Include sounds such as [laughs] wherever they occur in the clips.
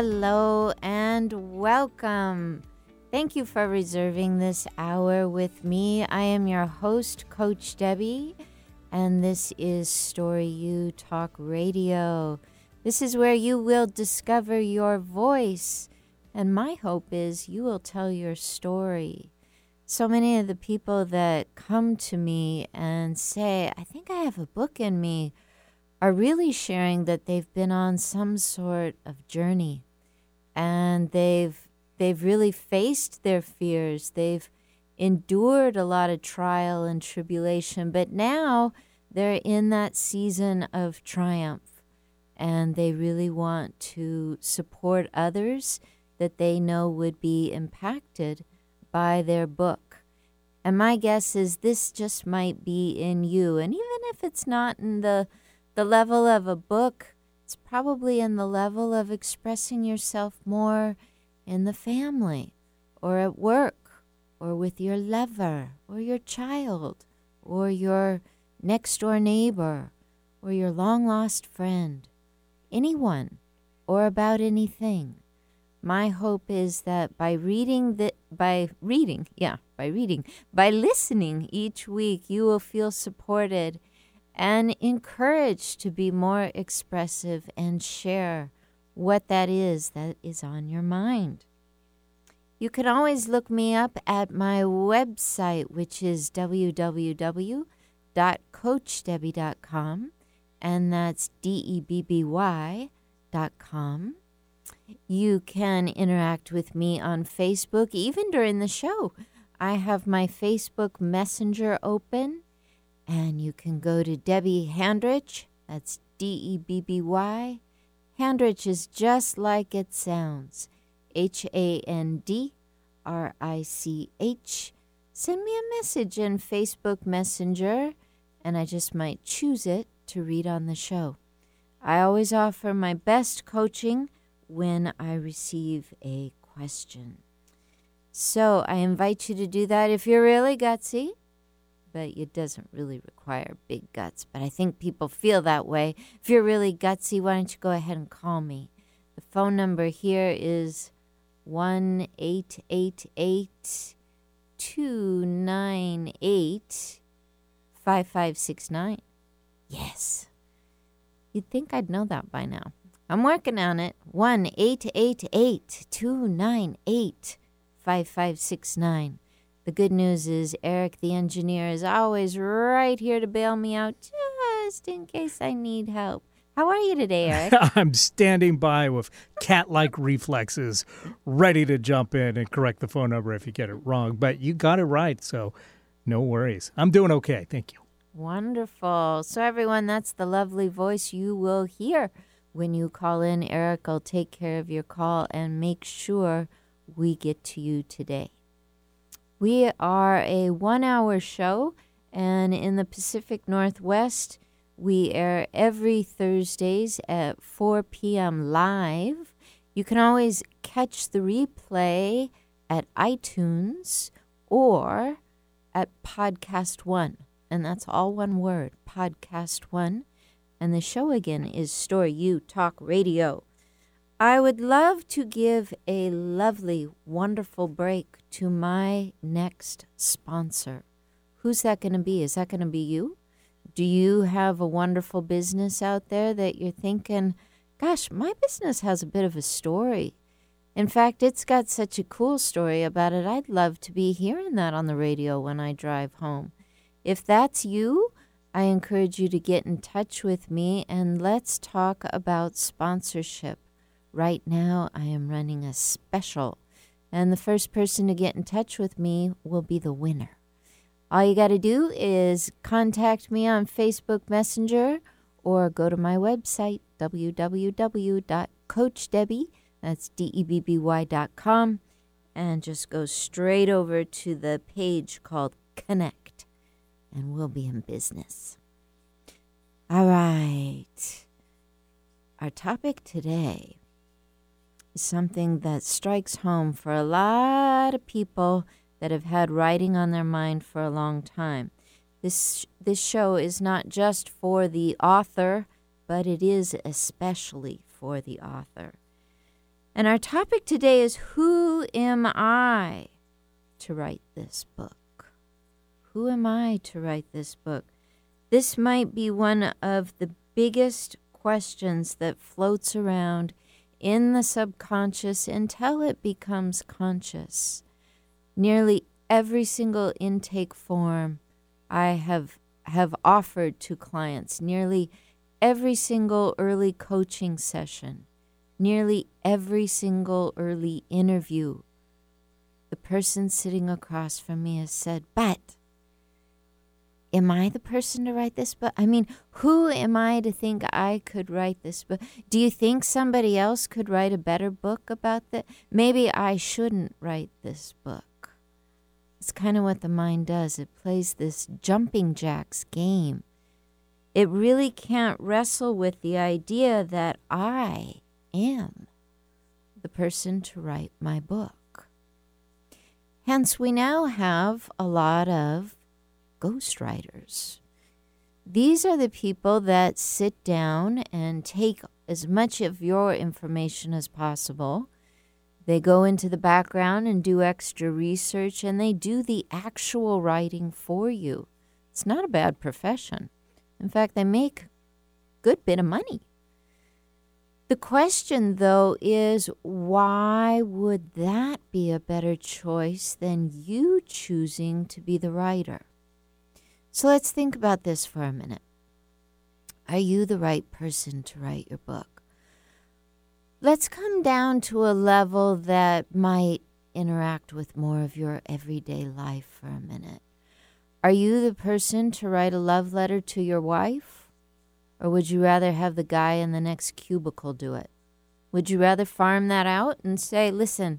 hello, and welcome. Thank you for reserving this hour with me. I am your host, Coach Debby, and this is Story U Talk Radio. This is where you will discover your voice, and my hope is you will tell your story. So many of the people that come to me and say, I think I have a book in me are really sharing that they've been on some sort of journey and they've they've really faced their fears. They've endured a lot of trial and tribulation but now they're in that season of triumph and they really want to support others that they know would be impacted by their book. And my guess is this just might be in you. And even if it's not in the the level of a book, it's probably in the level of expressing yourself more in the family or at work or with your lover or your child or your next door neighbor or your long lost friend, anyone or about anything. My hope is that by reading the by reading, yeah, by reading, by listening each week, you will feel supported and encouraged to be more expressive and share what that is that is on your mind. You can always look me up at my website, which is www.coachdebby.com, and that's D E B B Y.com. You can interact with me on Facebook, even during the show. I have my Facebook Messenger open and you can go to Debby Handrich. That's D E B B Y. Handrich is just like it sounds H A N D R I C H. Send me a message in Facebook Messenger, and I just might choose it to read on the show. I always offer my best coaching when I receive a question. So I invite you to do that if you're really gutsy but it doesn't really require big guts. But I think people feel that way. If you're really gutsy, why don't you go ahead and call me? The phone number here is 1 888 298 5569. Yes. You'd think I'd know that by now. I'm working on it. 1 888 298 5569. The good news is Eric, the engineer, is always right here to bail me out just in case I need help. How are you today, Eric? [laughs] I'm standing by with cat like reflexes, ready to jump in and correct the phone number if you get it wrong. But you got it right, so no worries. I'm doing okay. Thank you. Wonderful. So, everyone, that's the lovely voice you will hear when you call in. Eric i will take care of your call and make sure we get to you today. We are a one hour show, and in the Pacific Northwest, we air every Thursdays at 4 p.m. live. You can always catch the replay at iTunes or at Podcast One. And that's all one word Podcast One. And the show again is Story U Talk Radio. I would love to give a lovely, wonderful break to my next sponsor. Who's that going to be? Is that going to be you? Do you have a wonderful business out there that you're thinking, gosh, my business has a bit of a story? In fact, it's got such a cool story about it. I'd love to be hearing that on the radio when I drive home. If that's you, I encourage you to get in touch with me and let's talk about sponsorship. Right now, I am running a special, and the first person to get in touch with me will be the winner. All you got to do is contact me on Facebook Messenger or go to my website, www.coachdebby, that's D-E-B-B-Y.com, and just go straight over to the page called Connect, and we'll be in business. All right. Our topic today something that strikes home for a lot of people that have had writing on their mind for a long time. This this show is not just for the author, but it is especially for the author. And our topic today is Who am I to write this book? Who am I to write this book? This might be one of the biggest questions that floats around in the subconscious until it becomes conscious. Nearly every single intake form I have have offered to clients, nearly every single early coaching session, nearly every single early interview, the person sitting across from me has said, But am I the person to write this book? I mean, who am I to think I could write this book? Do you think somebody else could write a better book about that? Maybe I shouldn't write this book. It's kind of what the mind does. It plays this jumping jacks game. It really can't wrestle with the idea that I am the person to write my book. Hence, we now have a lot of ghostwriters. These are the people that sit down and take as much of your information as possible. They go into the background and do extra research and they do the actual writing for you. It's not a bad profession. In fact, they make good bit of money. The question, though, is why would that be a better choice than you choosing to be the writer? So let's think about this for a minute. Are you the right person to write your book? Let's come down to a level that might interact with more of your everyday life for a minute. Are you the person to write a love letter to your wife? Or would you rather have the guy in the next cubicle do it? Would you rather farm that out and say, listen,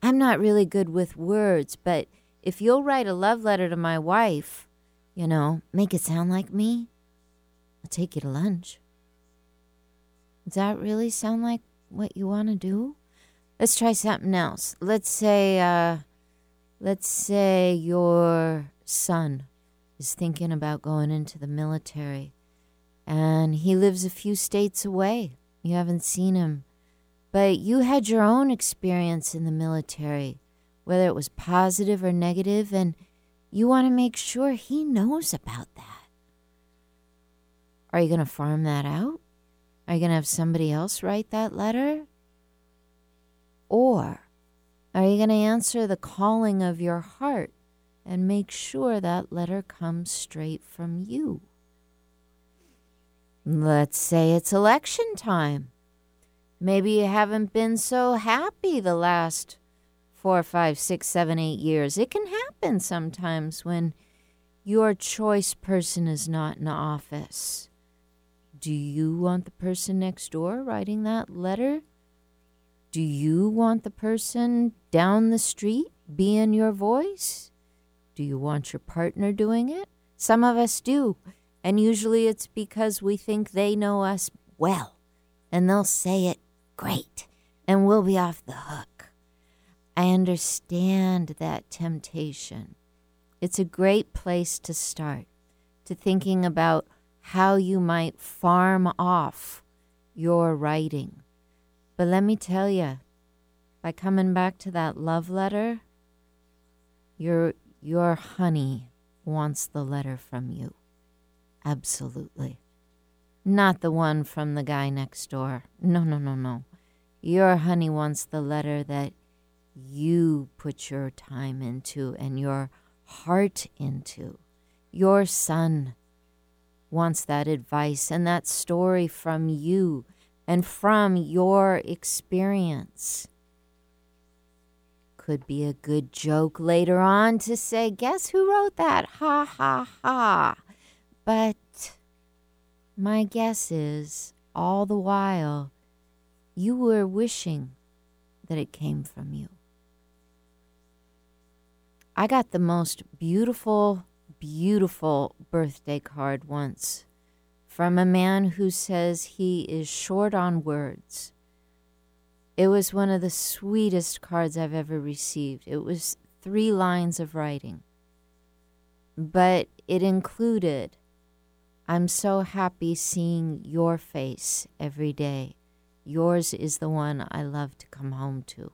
I'm not really good with words, but if you'll write a love letter to my wife, you know, make it sound like me, I'll take you to lunch. Does that really sound like what you want to do? Let's try something else. Let's say, uh, let's say your son is thinking about going into the military and he lives a few states away. You haven't seen him, but you had your own experience in the military, whether it was positive or negative, and you want to make sure he knows about that. Are you going to farm that out? Are you going to have somebody else write that letter? Or are you going to answer the calling of your heart and make sure that letter comes straight from you. Let's say it's election time. Maybe you haven't been so happy the last four, five, six, seven, eight years. It can happen sometimes when your choice person is not in office. Do you want the person next door writing that letter? Do you want the person down the street being your voice? Do you want your partner doing it? Some of us do. And usually it's because we think they know us well and they'll say it great and we'll be off the hook. I understand that temptation. It's a great place to start, to thinking about how you might farm off your writing. But let me tell you, by coming back to that love letter, you're your honey wants the letter from you. Absolutely. Not the one from the guy next door. No, no, no, no. Your honey wants the letter that you put your time into and your heart into. Your son wants that advice and that story from you and from your experience could be a good joke later on to say, Guess who wrote that? Ha ha ha. But my guess is, all the while, you were wishing that it came from you. I got the most beautiful, beautiful birthday card once from a man who says he is short on words it was one of the sweetest cards I've ever received. It was three lines of writing, but it included I'm so happy seeing your face every day Yours is the one I love to come home to.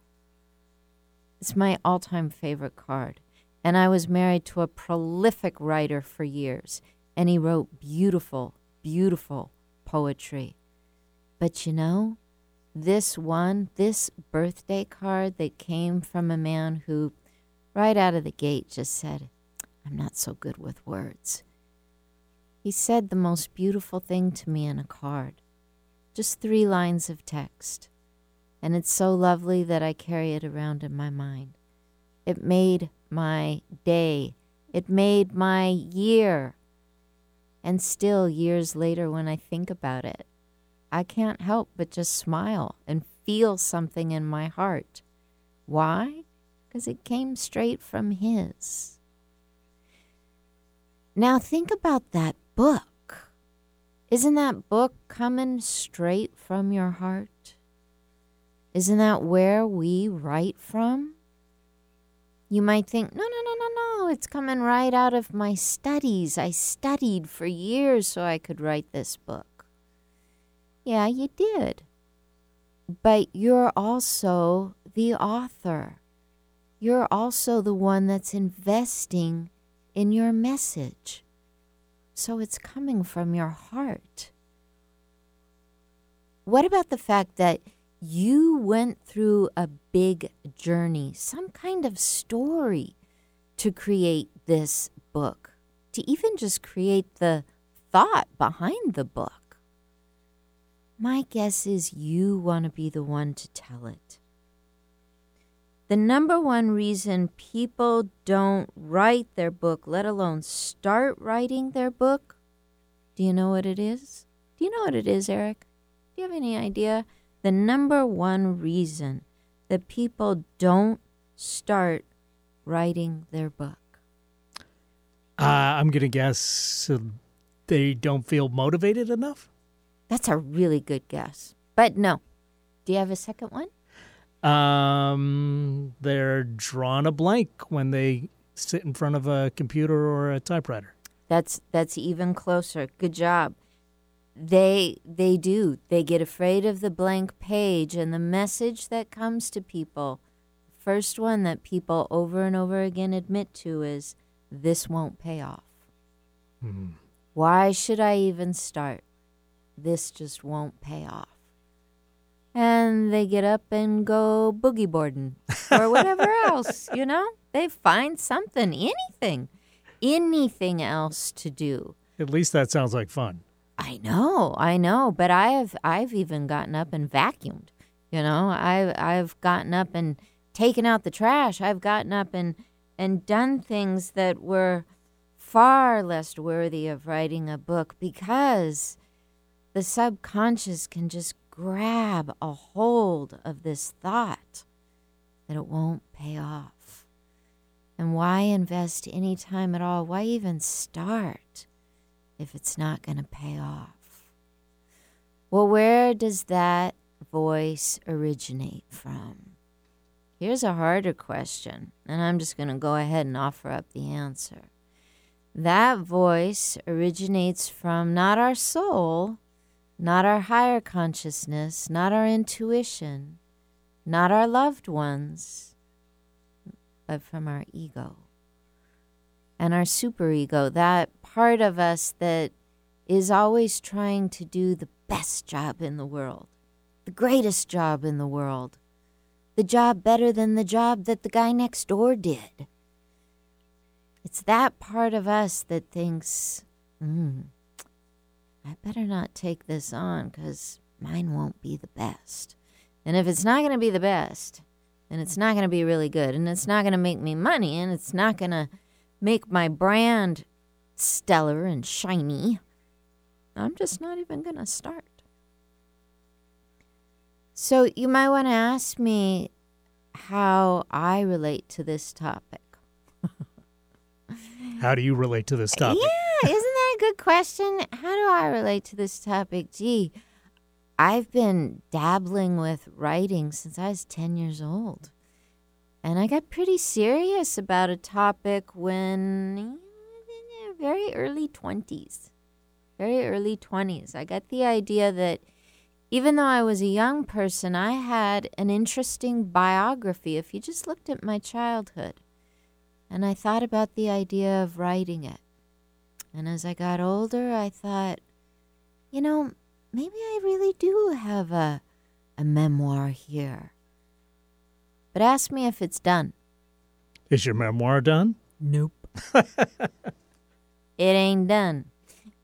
It's my all time favorite card. And I was married to a prolific writer for years, and he wrote beautiful, beautiful poetry. But you know, this one, this birthday card that came from a man who, right out of the gate, just said, I'm not so good with words. He said the most beautiful thing to me in a card. Just three lines of text. And it's so lovely that I carry it around in my mind. It made my day. It made my year. And still, years later, when I think about it, I can't help but just smile and feel something in my heart. Why? Because it came straight from his. Now, think about that book. Isn't that book coming straight from your heart? Isn't that where we write from? You might think, no, no, no, no, no, it's coming right out of my studies. I studied for years so I could write this book. Yeah, you did. But you're also the author. You're also the one that's investing in your message. So it's coming from your heart. What about the fact that you went through a big journey, some kind of story to create this book, to even just create the thought behind the book? My guess is you want to be the one to tell it. The number one reason people don't write their book, let alone start writing their book, do you know what it is? Do you know what it is, Eric? Do you have any idea? The number one reason that people don't start writing their book. Uh, I'm going to guess uh, they don't feel motivated enough. That's a really good guess. But no. Do you have a second one? Um, they're drawn a blank when they sit in front of a computer or a typewriter. That's that's even closer. Good job. They they do. They get afraid of the blank page and the message that comes to people. First one that people over and over again admit to is this won't pay off. Hmm. Why should I even start? This just won't pay off and they get up and go boogie boarding or whatever [laughs] else, you know? They find something, anything, anything else to do. At least that sounds like fun. I know, I know, but I have I've even gotten up and vacuumed. You know, I I've gotten up and taken out the trash. I've gotten up and and done things that were far less worthy of writing a book because the subconscious can just grab a hold of this thought that it won't pay off. And why invest any time at all? Why even start if it's not going to pay off? Well, where does that voice originate from? Here's a harder question, and I'm just going to go ahead and offer up the answer. That voice originates from not our soul, not our higher consciousness, not our intuition, not our loved ones, but from our ego. And our superego, that part of us that is always trying to do the best job in the world, the greatest job in the world, the job better than the job that the guy next door did. It's that part of us that thinks, hmm I better not take this on because mine won't be the best. And if it's not going to be the best, and it's not going to be really good, and it's not going to make me money, and it's not going to make my brand stellar and shiny, I'm just not even going to start. So you might want to ask me how I relate to this topic. how do you relate to this [laughs] topic? Yeah, isn't that a good question. How do I relate to this topic? Gee, I've been dabbling with writing since I was 10 years old. And I got pretty serious about a topic when eh, very early 20s. Very early 20s. I got the idea that Even though I was a young person, I had an interesting biography if you just looked at my childhood. And I thought about the idea of writing it. And as I got older, I thought, you know, maybe I really do have a, a memoir here. But ask me if it's done. Is your memoir done? Nope. it ain't done.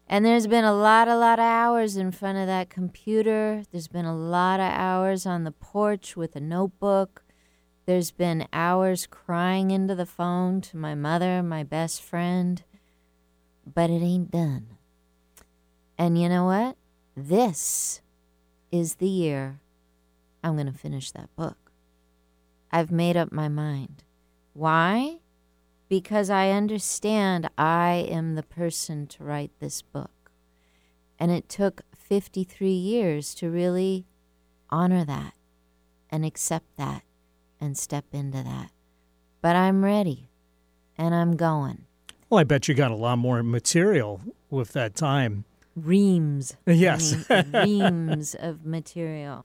And there's been a lot, a lot of hours in front of that computer. There's been a lot of hours on the porch with a notebook. There's been hours crying into the phone to my mother, my best friend. But it ain't done. And you know what? This is the year I'm going to finish that book. I've made up my mind. Why? because I understand I am the person to write this book. And it took 53 years to really honor that and accept that and step into that. But I'm ready and I'm going. Well, I bet you got a lot more material with that time. Reams. Yes. [laughs] reams of material.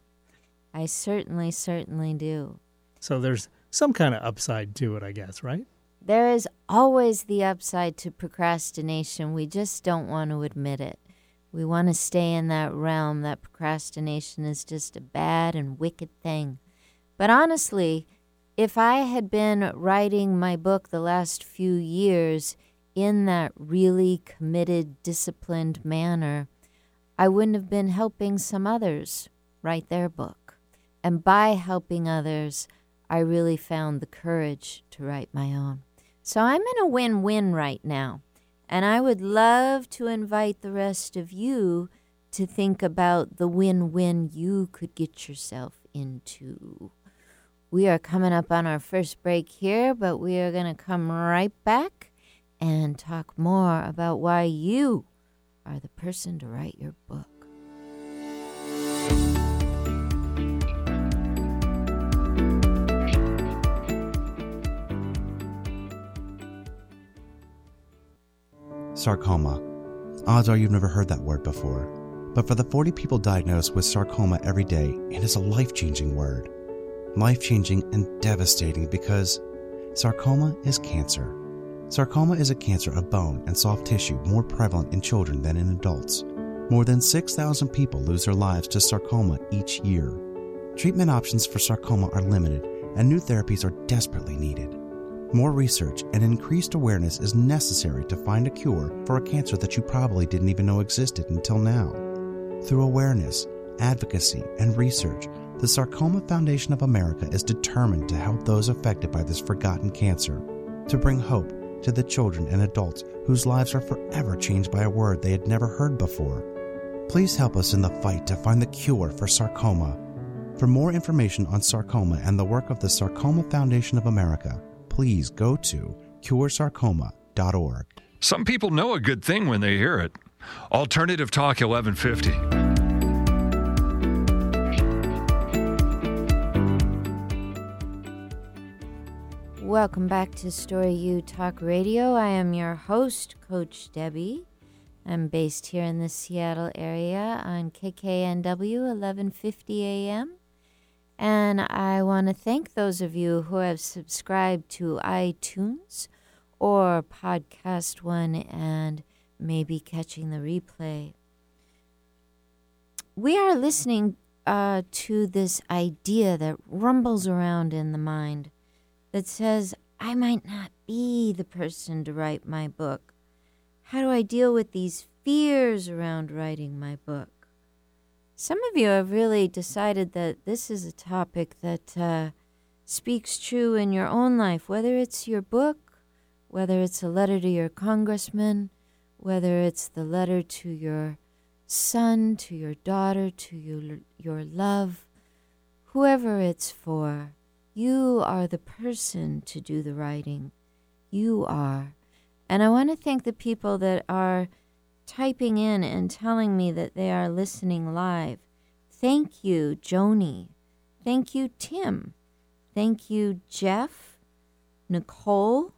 I certainly, certainly do. So there's some kind of upside to it, I guess, right? There is always the upside to procrastination. We just don't want to admit it. We want to stay in that realm that procrastination is just a bad and wicked thing. But honestly, if I had been writing my book the last few years in that really committed, disciplined manner, I wouldn't have been helping some others write their book. And by helping others, I really found the courage to write my own. So I'm in a win win right now. And I would love to invite the rest of you to think about the win win you could get yourself into. We are coming up on our first break here, but we are going to come right back and talk more about why you are the person to write your book. Sarcoma. Odds are you've never heard that word before. But for the 40 people diagnosed with sarcoma every day, it is a life changing word. Life changing and devastating because sarcoma is cancer. Sarcoma is a cancer of bone and soft tissue more prevalent in children than in adults. More than 6,000 people lose their lives to sarcoma each year. Treatment options for sarcoma are limited, and new therapies are desperately needed. More research and increased awareness is necessary to find a cure for a cancer that you probably didn't even know existed until now. Through awareness, advocacy, and research, the Sarcoma Foundation of America is determined to help those affected by this forgotten cancer, to bring hope to the children and adults whose lives are forever changed by a word they had never heard before. Please help us in the fight to find the cure for sarcoma. For more information on sarcoma and the work of the Sarcoma Foundation of America, please go to curesarcoma.org. Some people know a good thing when they hear it. Alternative Talk 1150. Welcome back to Story U Talk Radio. I am your host, Coach Debby. I'm based here in the Seattle area on KKNW 1150 AM and I want to thank those of you who have subscribed to iTunes or Podcast One and maybe catching the replay. We are listening uh, to this idea that rumbles around in the mind that says, I might not be the person to write my book. How do I deal with these fears around writing my book? Some of you have really decided that this is a topic that uh, speaks true in your own life, whether it's your book, whether it's a letter to your congressman, whether it's the letter to your son, to your daughter, to your, your love, whoever it's for. You are the person to do the writing. You are. And I want to thank the people that are typing in and telling me that they are listening live. Thank you, Joni. Thank you, Tim. Thank you, Jeff, Nicole.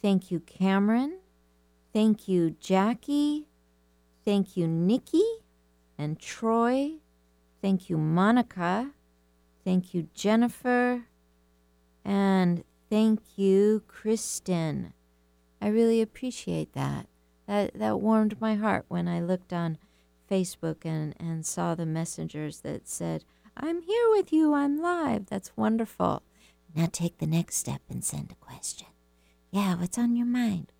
Thank you, Cameron. Thank you, Jackie. Thank you, Nikki and Troy. Thank you, Monica. Thank you, Jennifer. And thank you, Kristen. I really appreciate that. That that warmed my heart when I looked on Facebook and, and saw the messengers that said, I'm here with you, I'm live. That's wonderful. Now take the next step and send a question. Yeah, what's on your mind?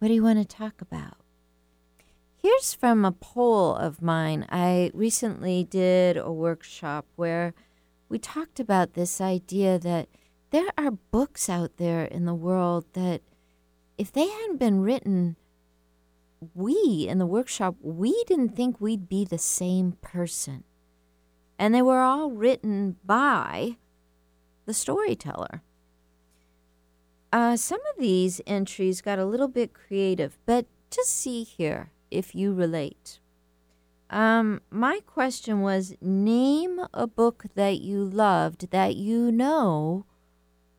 What do you want to talk about? Here's from a poll of mine. I recently did a workshop where we talked about this idea that there are books out there in the world that, if they hadn't been written, we in the workshop, we didn't think we'd be the same person. And they were all written by the storyteller. Uh, some of these entries got a little bit creative, but just see here if you relate. Um, my question was name a book that you loved that you know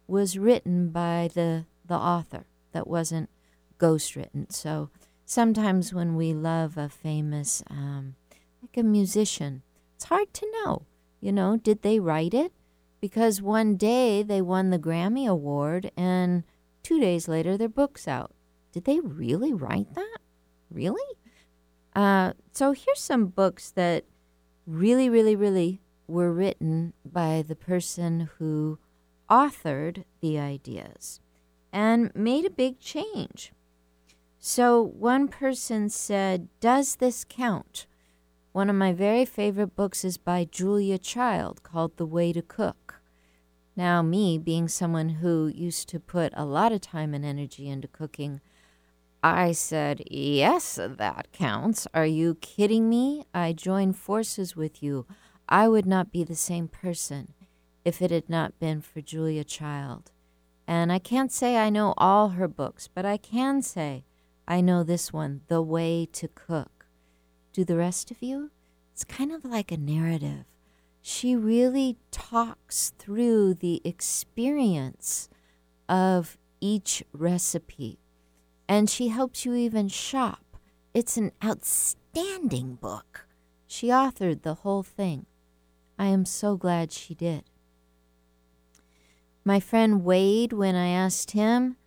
was written by the the author that wasn't ghostwritten. So sometimes when we love a famous um, like a musician, it's hard to know. You know, did they write it? Because one day they won the Grammy Award and two days later their book's out. Did they really write that? Really? Uh, so here's some books that really, really, really were written by the person who authored the ideas and made a big change. So one person said, Does this count? One of my very favorite books is by Julia Child called The Way to Cook. Now, me being someone who used to put a lot of time and energy into cooking, I said, Yes, that counts. Are you kidding me? I join forces with you. I would not be the same person if it had not been for Julia Child. And I can't say I know all her books, but I can say I know this one, The Way to Cook. Do the rest of you? It's kind of like a narrative. She really talks through the experience of each recipe and she helps you even shop. It's an outstanding book. She authored the whole thing. I am so glad she did. My friend Wade, when I asked him,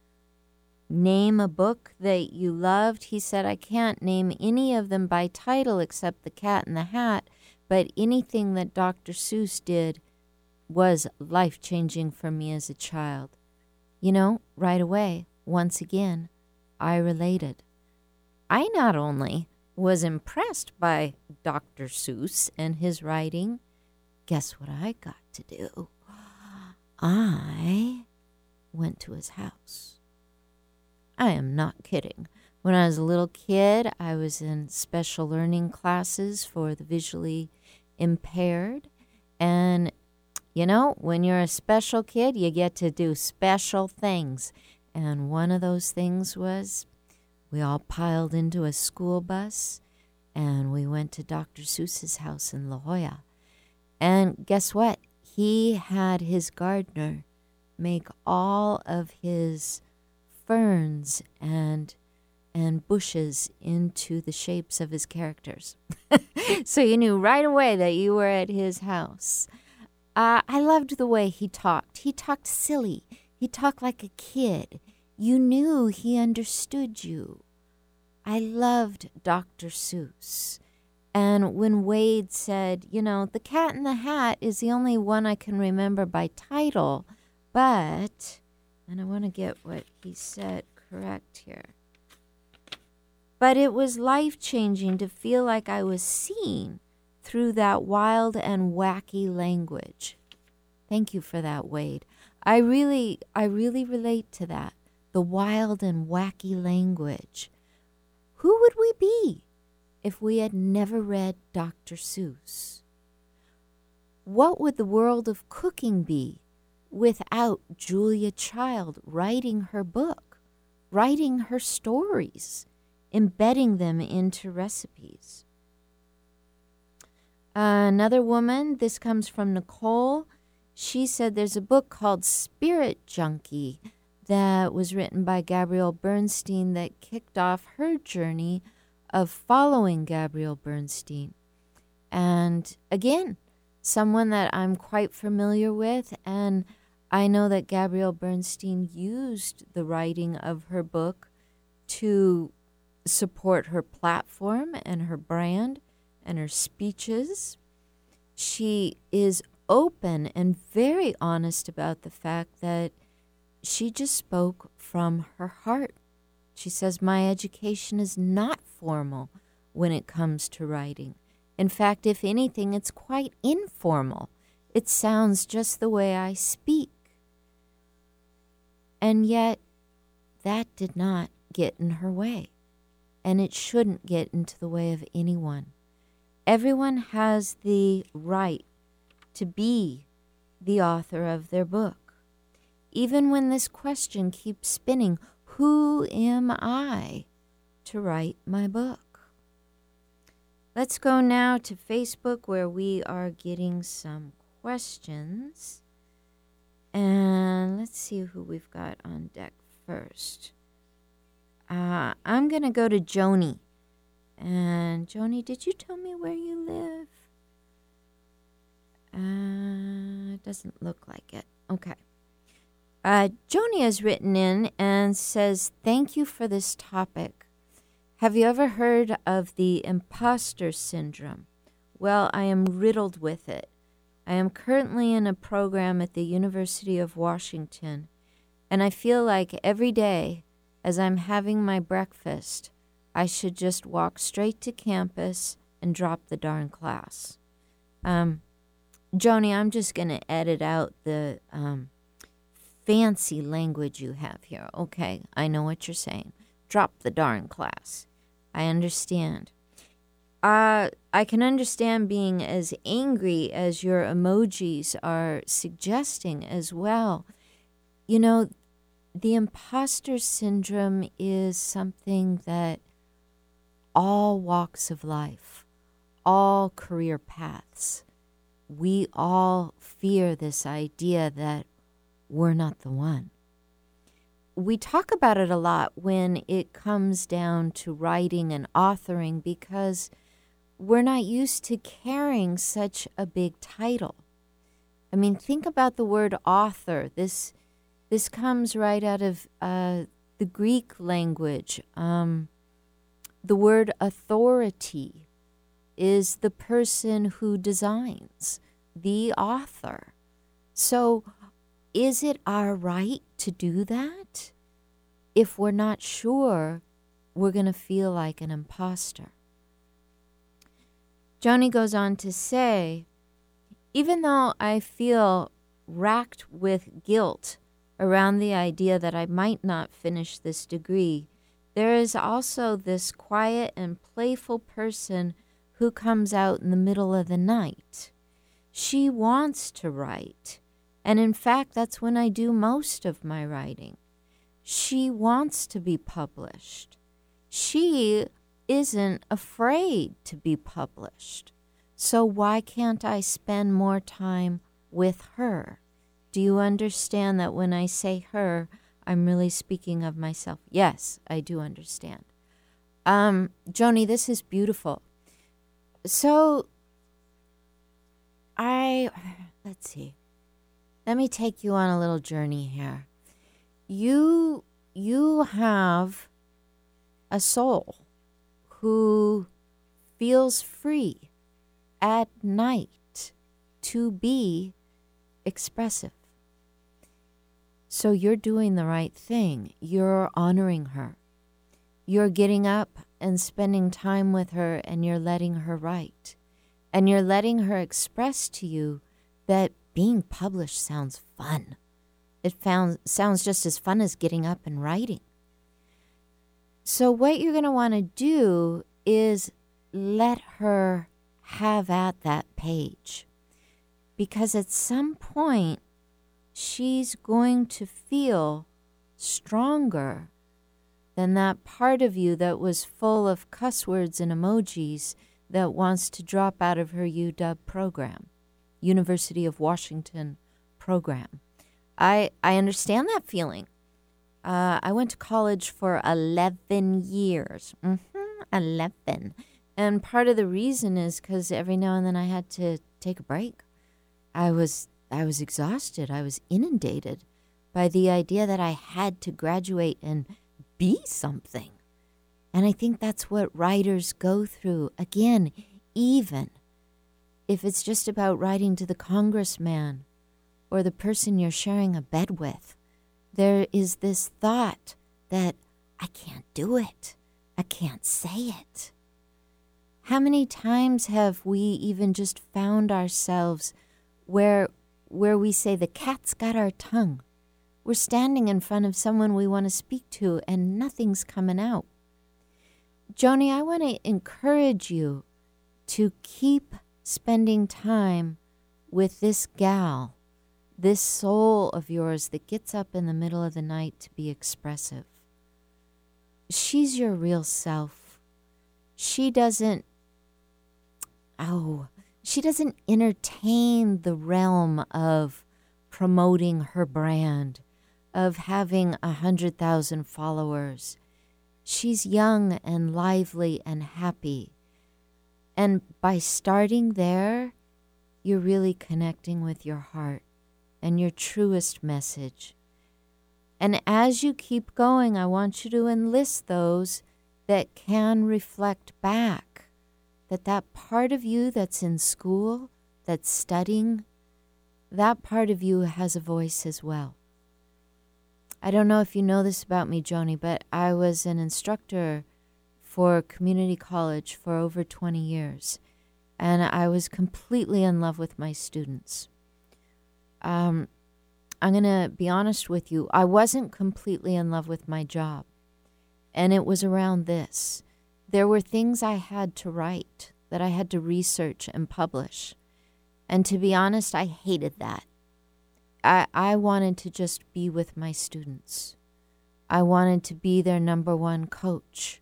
name a book that you loved, he said, I can't name any of them by title except The Cat in the Hat, but anything that Dr. Seuss did was life changing for me as a child. You know, right away, once again, I related. I not only was impressed by Dr. Seuss and his writing, guess what I got to do? I went to his house. I am not kidding. When I was a little kid, I was in special learning classes for the visually impaired. And, you know, when you're a special kid, you get to do special things. And one of those things was we all piled into a school bus and we went to Dr. Seuss's house in La Jolla. And guess what? He had his gardener make all of his ferns and and bushes into the shapes of his characters. [laughs] so you knew right away that you were at his house. Uh, I loved the way he talked. He talked silly. He talked like a kid. You knew he understood you. I loved Dr. Seuss. And when Wade said, you know, The Cat in the Hat is the only one I can remember by title, but, and I want to get what he said correct here. But it was life changing to feel like I was seen through that wild and wacky language. Thank you for that, Wade. I really, I really relate to that the wild and wacky language. Who would we be if we had never read Dr. Seuss? What would the world of cooking be without Julia Child writing her book, writing her stories, embedding them into recipes? another woman, this comes from Nicole. She said there's a book called Spirit Junkie that was written by Gabrielle Bernstein that kicked off her journey of following Gabrielle Bernstein. And again, someone that I'm quite familiar with, and I know that Gabrielle Bernstein used the writing of her book to support her platform and her brand and her speeches. She is open and very honest about the fact that she just spoke from her heart. She says, My education is not formal when it comes to writing. In fact, if anything, it's quite informal. It sounds just the way I speak. And yet, that did not get in her way. And it shouldn't get into the way of anyone. Everyone has the right to be the author of their book. Even when this question keeps spinning who am I to write my book? Let's go now to Facebook where we are getting some questions. And let's see who we've got on deck first. Uh, I'm going to go to Joni. And Joni, did you tell me where you live? Uh, doesn't look like it. Okay. Uh, Joni has written in and says, Thank you for this topic. Have you ever heard of the imposter syndrome? Well, I am riddled with it. I am currently in a program at the University of Washington, and I feel like every day as I'm having my breakfast, I should just walk straight to campus and drop the darn class. Um, Joni, I'm just going to edit out the um, fancy language you have here. Okay, I know what you're saying. Drop the darn class. I understand. Uh, I can understand being as angry as your emojis are suggesting as well. You know, the imposter syndrome is something that all walks of life, all career paths, we all fear this idea that we're not the one. We talk about it a lot when it comes down to writing and authoring because we're not used to carrying such a big title. I mean, think about the word author. This this comes right out of uh, the Greek language. Um, the word authority is the person who designs, the author. So, is it our right to do that? If we're not sure, we're going to feel like an imposter. Joni goes on to say, even though I feel racked with guilt around the idea that I might not finish this degree, there is also this quiet and playful person who comes out in the middle of the night. She wants to write, and in fact, that's when I do most of my writing. She wants to be published. She isn't afraid to be published. So why can't I spend more time with her? Do you understand that when I say her, I'm really speaking of myself. Yes, I do understand. Um, Joni, this is beautiful. So, I, [sighs] let's see. Let me take you on a little journey here. You, you have a soul who feels free at night to be expressive. So you're doing the right thing. You're honoring her. You're getting up and spending time with her and you're letting her write. And you're letting her express to you that being published sounds fun. It found, sounds just as fun as getting up and writing. So, what you're going to want to do is let her have at that page. Because at some point, she's going to feel stronger than that part of you that was full of cuss words and emojis that wants to drop out of her UW program, University of Washington program. I, I understand that feeling. Uh, I went to college for 11 years. Mm-hmm, 11. And part of the reason is because every now and then I had to take a break. I was I was exhausted. I was inundated by the idea that I had to graduate and be something. And I think that's what writers go through. Again, even if it's just about writing to the congressman or the person you're sharing a bed with, there is this thought that I can't do it. I can't say it. How many times have we even just found ourselves where where we say the cat's got our tongue? We're standing in front of someone we want to speak to and nothing's coming out. Joni, I want to encourage you to keep spending time with this gal, this soul of yours that gets up in the middle of the night to be expressive. She's your real self. She doesn't, oh, she doesn't entertain the realm of promoting her brand, of having a hundred thousand followers. She's young and lively and happy. And by starting there, you're really connecting with your heart and your truest message. And as you keep going, I want you to enlist those that can reflect back that that part of you that's in school, that's studying, that part of you has a voice as well. I don't know if you know this about me, Joni, but I was an instructor for community college for over 20 years, and I was completely in love with my students. Um, I'm going to be honest with you, I wasn't completely in love with my job, and it was around this there were things I had to write, that I had to research and publish. And to be honest, I hated that. I, I wanted to just be with my students. I wanted to be their number one coach.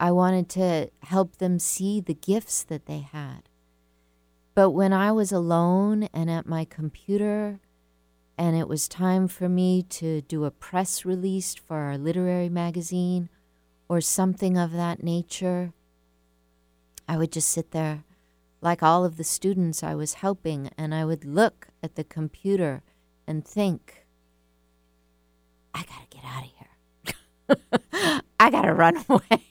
I wanted to help them see the gifts that they had. But when I was alone and at my computer, and it was time for me to do a press release for our literary magazine or something of that nature, I would just sit there like all of the students I was helping, and I would look at the computer and think, I gotta get out of here. [laughs] I gotta run [laughs] away.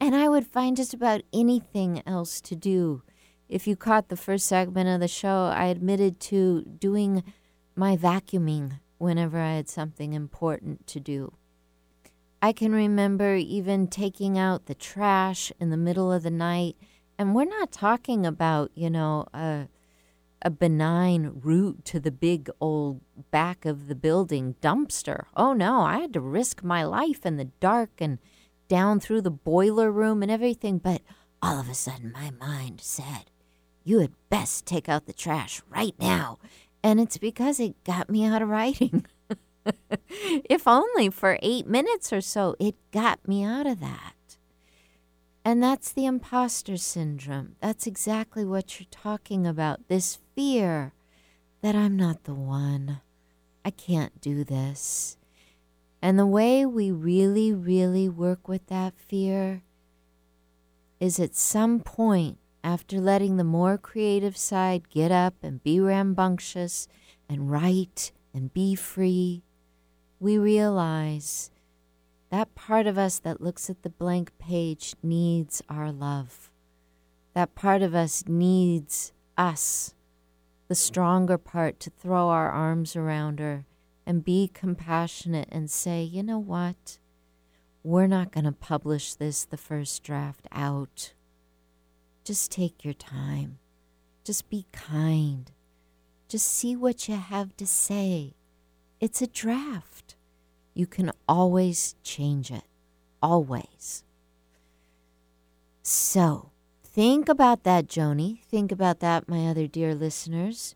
and I would find just about anything else to do. If you caught the first segment of the show, I admitted to doing my vacuuming whenever I had something important to do. I can remember even taking out the trash in the middle of the night. And we're not talking about, you know, a, a benign route to the big old back of the building dumpster. Oh no, I had to risk my life in the dark and down through the boiler room and everything. But all of a sudden, my mind said, You had best take out the trash right now. And it's because it got me out of writing. [laughs] if only for eight minutes or so, it got me out of that. And that's the imposter syndrome. That's exactly what you're talking about. This fear that I'm not the one. I can't do this. And the way we really, really work with that fear is at some point, after letting the more creative side get up and be rambunctious and write and be free, we realize that part of us that looks at the blank page needs our love. That part of us needs us, the stronger part, to throw our arms around her and be compassionate and say, you know what? We're not going to publish this the first draft out. Just take your time. Just be kind. Just see what you have to say. It's a draft. You can always change it. Always. So, think about that, Joni. Think about that, my other dear listeners.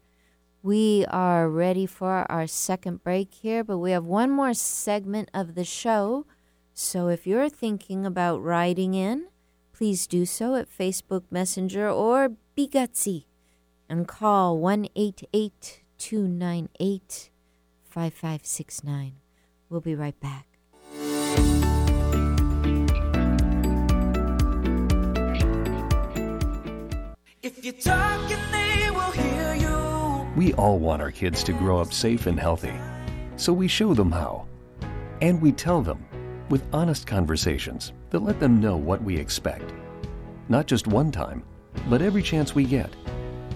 We are ready for our second break here, but we have one more segment of the show. So, if you're thinking about writing in, please do so at Facebook Messenger or be gutsy and call 1 298 5569. We'll be right back. If you're talking, they will hear you. We all want our kids to grow up safe and healthy, so we show them how. And we tell them with honest conversations that let them know what we expect. Not just one time, but every chance we get.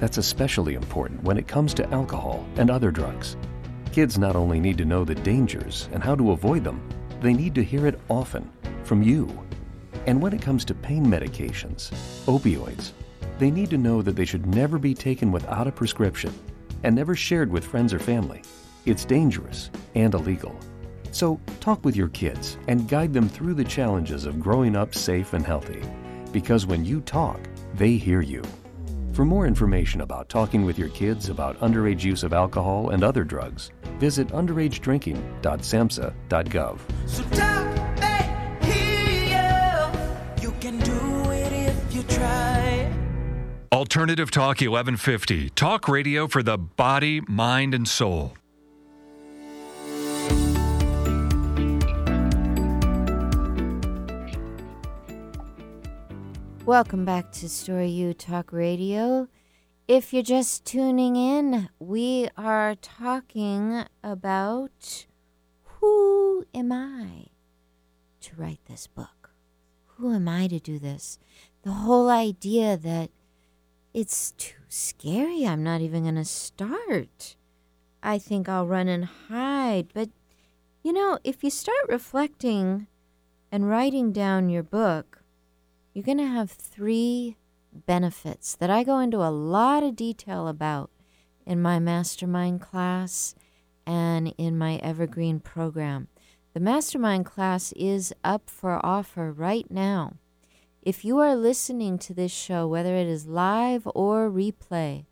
That's especially important when it comes to alcohol and other drugs. Kids not only need to know the dangers and how to avoid them, they need to hear it often from you. And when it comes to pain medications, opioids, they need to know that they should never be taken without a prescription and never shared with friends or family. It's dangerous and illegal. So talk with your kids and guide them through the challenges of growing up safe and healthy. Because when you talk, they hear you. For more information about talking with your kids about underage use of alcohol and other drugs, visit underagedrinking.samhsa.gov. So talk back here. You can do it if you try. Alternative Talk 1150. Talk radio for the body, mind, and soul. Welcome back to Story U Talk Radio. If you're just tuning in, we are talking about who am I to write this book? Who am I to do this? The whole idea that it's too scary. I'm not even going to start. I think I'll run and hide. But, you know, if you start reflecting and writing down your book, you're going to have three benefits that I go into a lot of detail about in my mastermind class and in my evergreen program. The mastermind class is up for offer right now. If you are listening to this show, whether it is live or replay,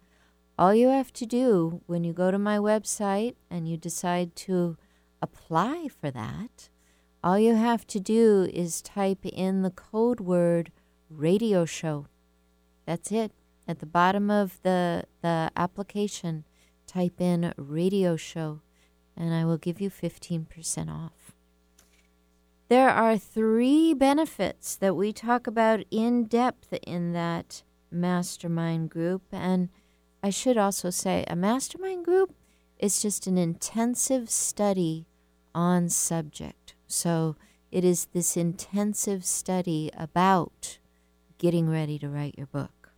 all you have to do when you go to my website and you decide to apply for that, all you have to do is type in the code word radio show. That's it. At the bottom of the, the application, type in radio show, and I will give you 15% off. There are three benefits that we talk about in depth in that mastermind group. And I should also say, a mastermind group is just an intensive study on subject. So it is this intensive study about getting ready to write your book.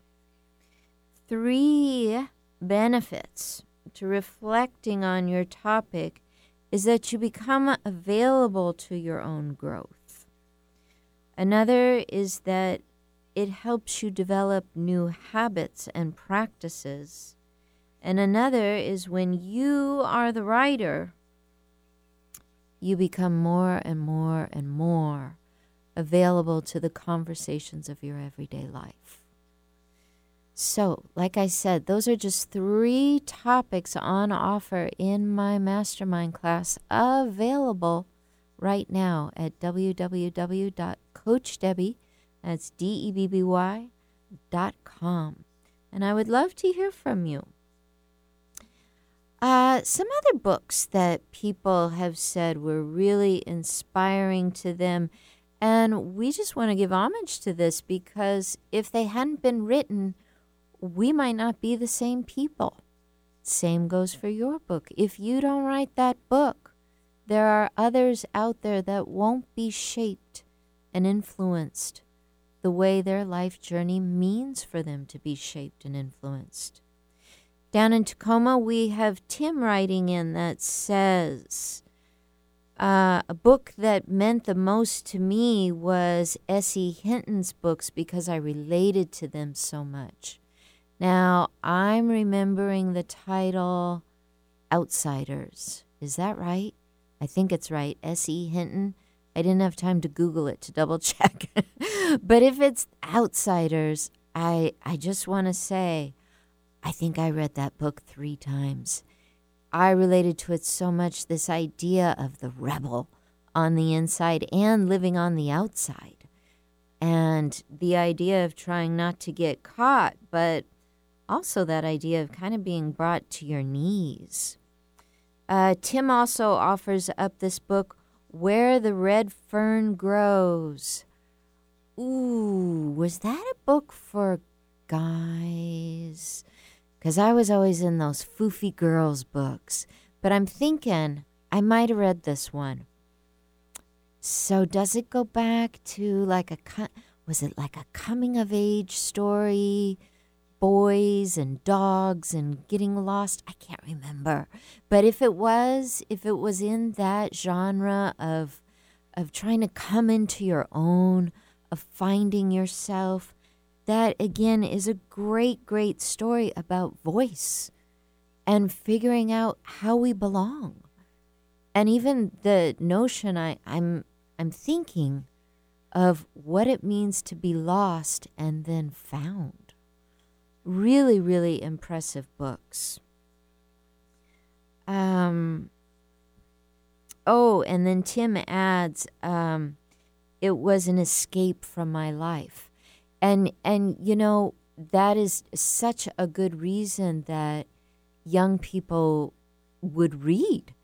Three benefits to reflecting on your topic is that you become available to your own growth. Another is that it helps you develop new habits and practices. And another is when you are the writer, you become more and more and more available to the conversations of your everyday life. So, like I said, those are just three topics on offer in my mastermind class available right now at www.coachdebby, that's D-E-B-B-Y, dot com. And I would love to hear from you. Uh, some other books that people have said were really inspiring to them. And we just want to give homage to this because if they hadn't been written, we might not be the same people. Same goes for your book. If you don't write that book, there are others out there that won't be shaped and influenced the way their life journey means for them to be shaped and influenced. Down in Tacoma, we have Tim writing in that says, uh, a book that meant the most to me was S.E. Hinton's books because I related to them so much. Now, I'm remembering the title Outsiders. Is that right? I think it's right. S.E. Hinton. I didn't have time to Google it to double check. [laughs] but if it's Outsiders, I, I just want to say, I think I read that book three times. I related to it so much this idea of the rebel on the inside and living on the outside. And the idea of trying not to get caught, but also that idea of kind of being brought to your knees. Uh, Tim also offers up this book, Where the Red Fern Grows. Ooh, was that a book for guys? Because I was always in those foofy girls books. But I'm thinking I might have read this one. So does it go back to like a was it like a coming of age story? Boys and dogs and getting lost. I can't remember. But if it was, if it was in that genre of of trying to come into your own, of finding yourself, that again is a great, great story about voice and figuring out how we belong. And even the notion I, I'm I'm thinking of what it means to be lost and then found. Really, really impressive books. Um oh, and then Tim adds, um, it was an escape from my life. And and you know, that is such a good reason that young people would read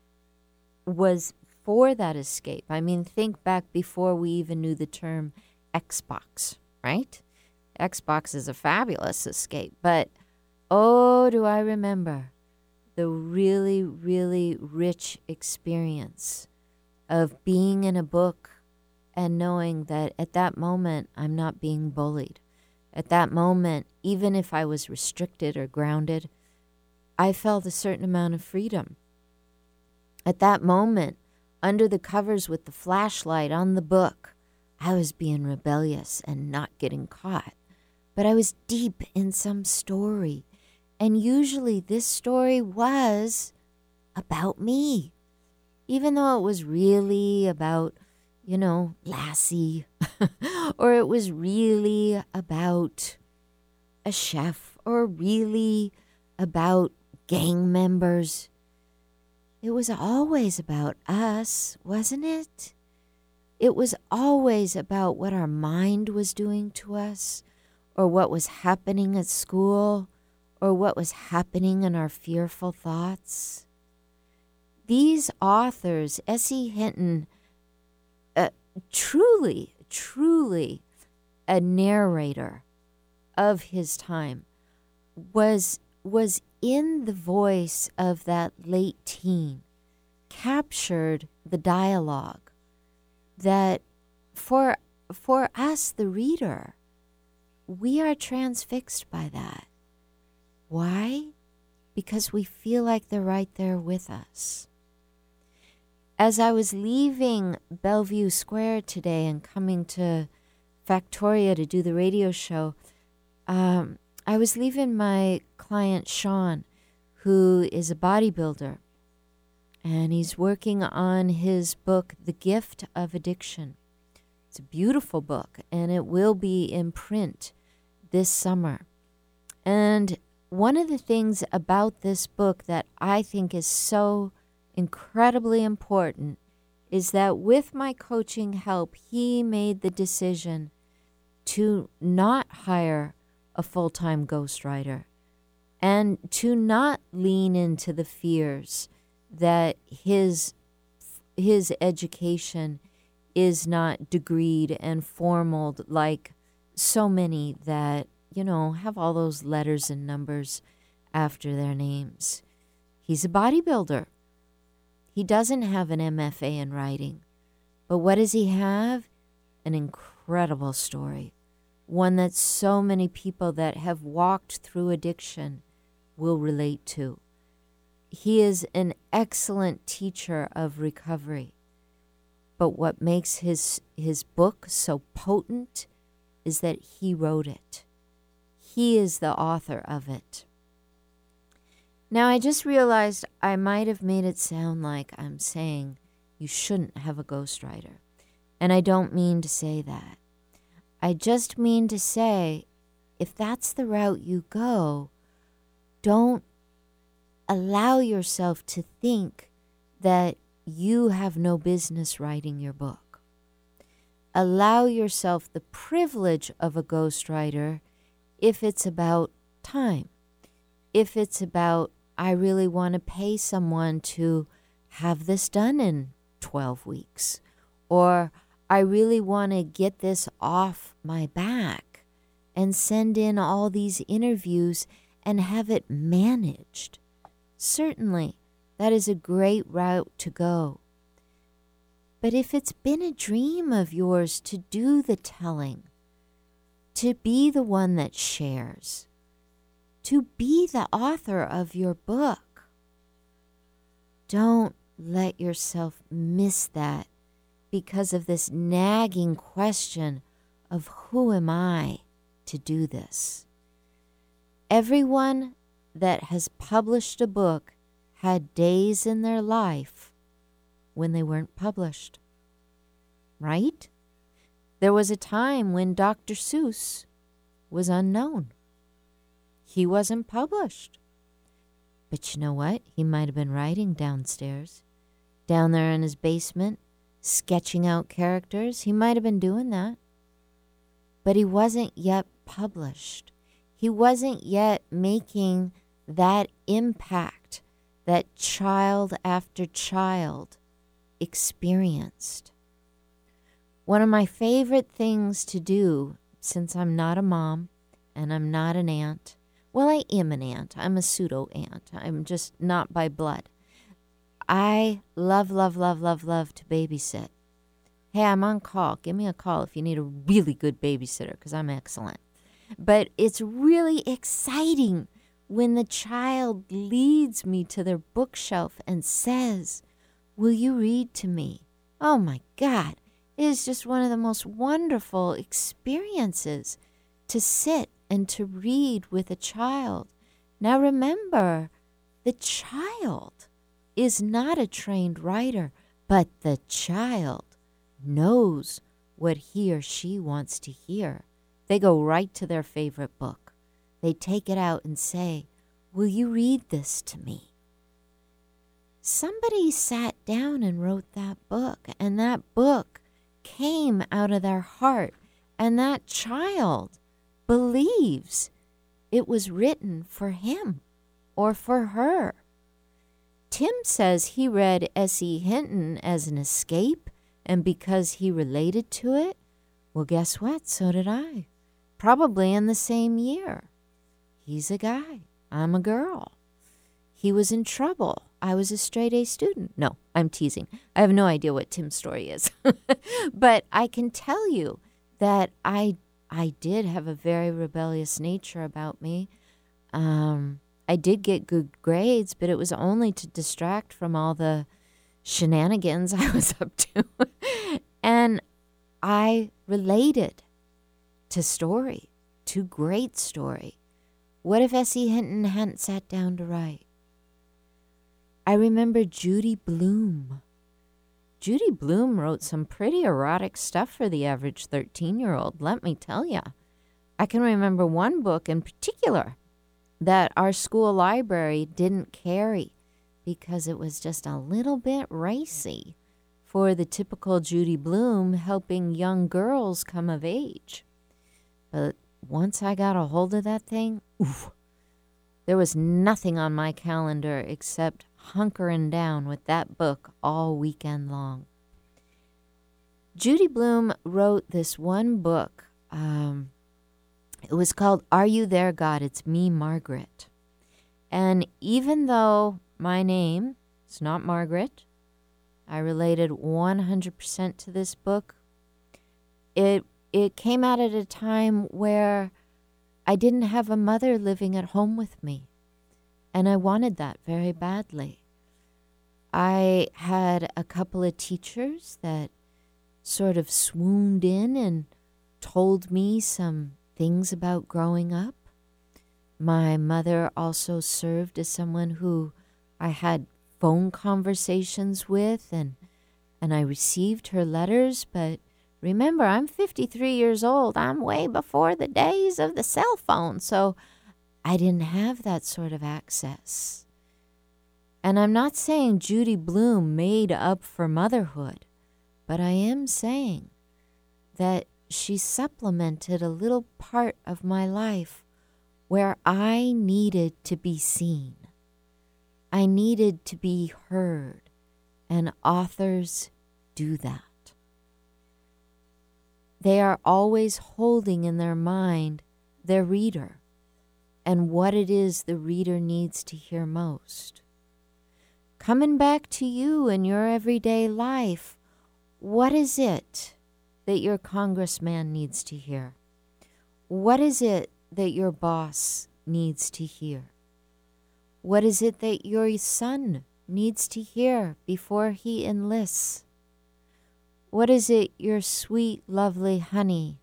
was for that escape. I mean, think back before we even knew the term Xbox, right? Xbox is a fabulous escape, but oh, do I remember the really, really rich experience of being in a book and knowing that at that moment I'm not being bullied. At that moment, even if I was restricted or grounded, I felt a certain amount of freedom. At that moment, under the covers with the flashlight on the book, I was being rebellious and not getting caught. But I was deep in some story. And usually this story was about me. Even though it was really about, you know, Lassie, [laughs] or it was really about a chef, or really about gang members. It was always about us, wasn't it? It was always about what our mind was doing to us, or what was happening at school, or what was happening in our fearful thoughts. These authors, S.E. Hinton, truly, truly a narrator of his time, was was in the voice of that late teen, captured the dialogue that for for us the reader we are transfixed by that. Why? Because we feel like they're right there with us as i was leaving bellevue square today and coming to factoria to do the radio show um, i was leaving my client sean who is a bodybuilder and he's working on his book, The Gift of Addiction. It's a beautiful book, and it will be in print this summer. And one of the things about this book that I think is so incredibly important is that with my coaching help, he made the decision to not hire a full time ghostwriter and to not lean into the fears that his his education is not degreed and formal like so many that you know have all those letters and numbers after their names. He's a bodybuilder. He doesn't have an MFA in writing. But what does he have? An incredible story. One that so many people that have walked through addiction will relate to. He is an excellent teacher of recovery. But what makes his, his book so potent is that he wrote it. He is the author of it. Now, I just realized I might have made it sound like I'm saying you shouldn't have a ghostwriter. And I don't mean to say that. I just mean to say if that's the route you go, don't allow yourself to think that you have no business writing your book. Allow yourself the privilege of a ghostwriter if it's about time, if it's about, I really want to pay someone to have this done in 12 weeks, or I really want to get this off my back and send in all these interviews and have it managed. Certainly, that is a great route to go. But if it's been a dream of yours to do the telling, to be the one that shares, to be the author of your book, don't let yourself miss that because of this nagging question of who am I to do this? Everyone that has published a book had days in their life when they weren't published. Right? There was a time when Dr. Seuss was unknown. He wasn't published. But you know what? He might have been writing downstairs, down there in his basement, sketching out characters. He might have been doing that. But he wasn't yet published. He wasn't yet making that impact that child after child experienced. One of my favorite things to do, since I'm not a mom and I'm not an aunt, well, I am an aunt. I'm a pseudo aunt. I'm just not by blood. I love, love, love, love, love to babysit. Hey, I'm on call. Give me a call if you need a really good babysitter because I'm excellent. But it's really exciting when the child leads me to their bookshelf and says, Will you read to me? Oh my God, it is just one of the most wonderful experiences to sit and to read with a child. Now remember, the child is not a trained writer, but the child knows what he or she wants to hear. They go right to their favorite book. They take it out and say, Will you read this to me? Somebody sat down and wrote that book, and that book came out of their heart, and that child believes it was written for him or for her. Tim says he read S.E. Hinton as an escape, and because he related to it, well, guess what? So did I. Probably in the same year. He's a guy. I'm a girl. He was in trouble. I was a straight A student. No, I'm teasing. I have no idea what Tim's story is. [laughs] but I can tell you that I I did have a very rebellious nature about me. Um, I did get good grades, but it was only to distract from all the shenanigans [laughs] I was up to. and I related to story, to great story. What if S.E. Hinton hadn't sat down to write? I remember Judy Blume. Judy Blume wrote some pretty erotic stuff for the average 13 year old, let me tell you. I can remember one book in particular that our school library didn't carry because it was just a little bit racy for the typical Judy Blume helping young girls come of age. But once I got a hold of that thing, oof, there was nothing on my calendar except hunkering down with that book all weekend long. Judy Blume wrote this one book. Um, it was called Are You There, God? It's Me, Margaret. And even though my name is not Margaret, I related 100% to this book. It it came out at a time where I didn't have a mother living at home with me. And I wanted that very badly. I had a couple of teachers that sort of swooned in and told me some things about growing up. My mother also served as someone who I had phone conversations with and and I received her letters, but remember I'm 53 years old. I'm way before the days of the cell phone, so I didn't have that sort of access. And I'm not saying Judy Blume made up for motherhood, but I am saying that she supplemented a little part of my life where I needed to be seen. I needed to be heard, and authors do that. They are always holding in their mind their reader. And what it is the reader needs to hear most. Coming back to you in your everyday life, what is it that your congressman needs to hear? What is it that your boss needs to hear? What is it that your son needs to hear before he enlists? What is it your sweet, lovely honey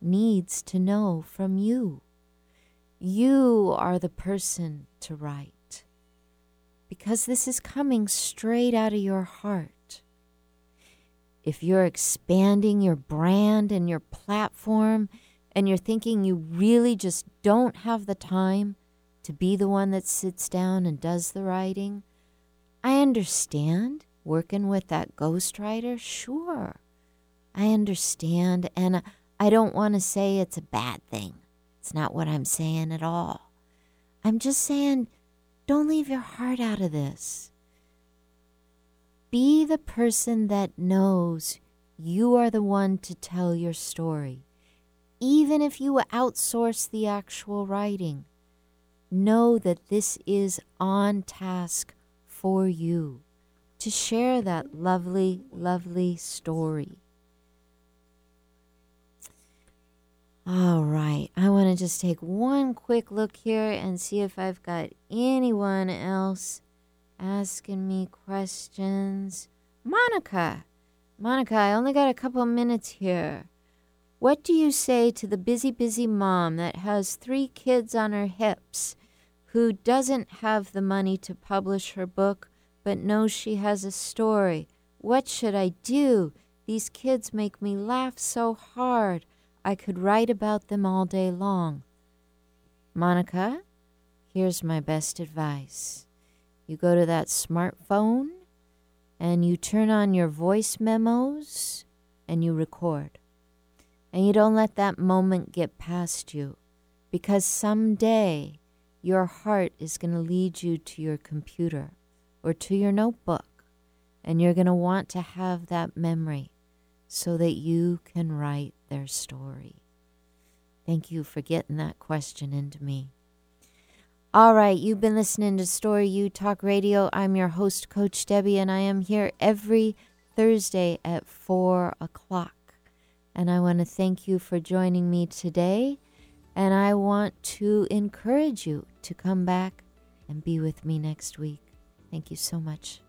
needs to know from you? You are the person to write because this is coming straight out of your heart. If you're expanding your brand and your platform and you're thinking you really just don't have the time to be the one that sits down and does the writing, I understand working with that ghostwriter. Sure, I understand. And I don't want to say it's a bad thing. It's not what I'm saying at all. I'm just saying don't leave your heart out of this. Be the person that knows you are the one to tell your story. Even if you outsource the actual writing, know that this is on task for you to share that lovely, lovely story. All right, I want to just take one quick look here and see if I've got anyone else asking me questions. Monica, Monica, I only got a couple minutes here. What do you say to the busy, busy mom that has three kids on her hips who doesn't have the money to publish her book but knows she has a story? What should I do? These kids make me laugh so hard. I could write about them all day long. Monica, here's my best advice. You go to that smartphone and you turn on your voice memos and you record. And you don't let that moment get past you because someday your heart is going to lead you to your computer or to your notebook and you're going to want to have that memory so that you can write their story. Thank you for getting that question into me. All right, you've been listening to Story U Talk Radio. I'm your host, Coach Debby, and I am here every Thursday at 4 o'clock. And I want to thank you for joining me today. And I want to encourage you to come back and be with me next week. Thank you so much.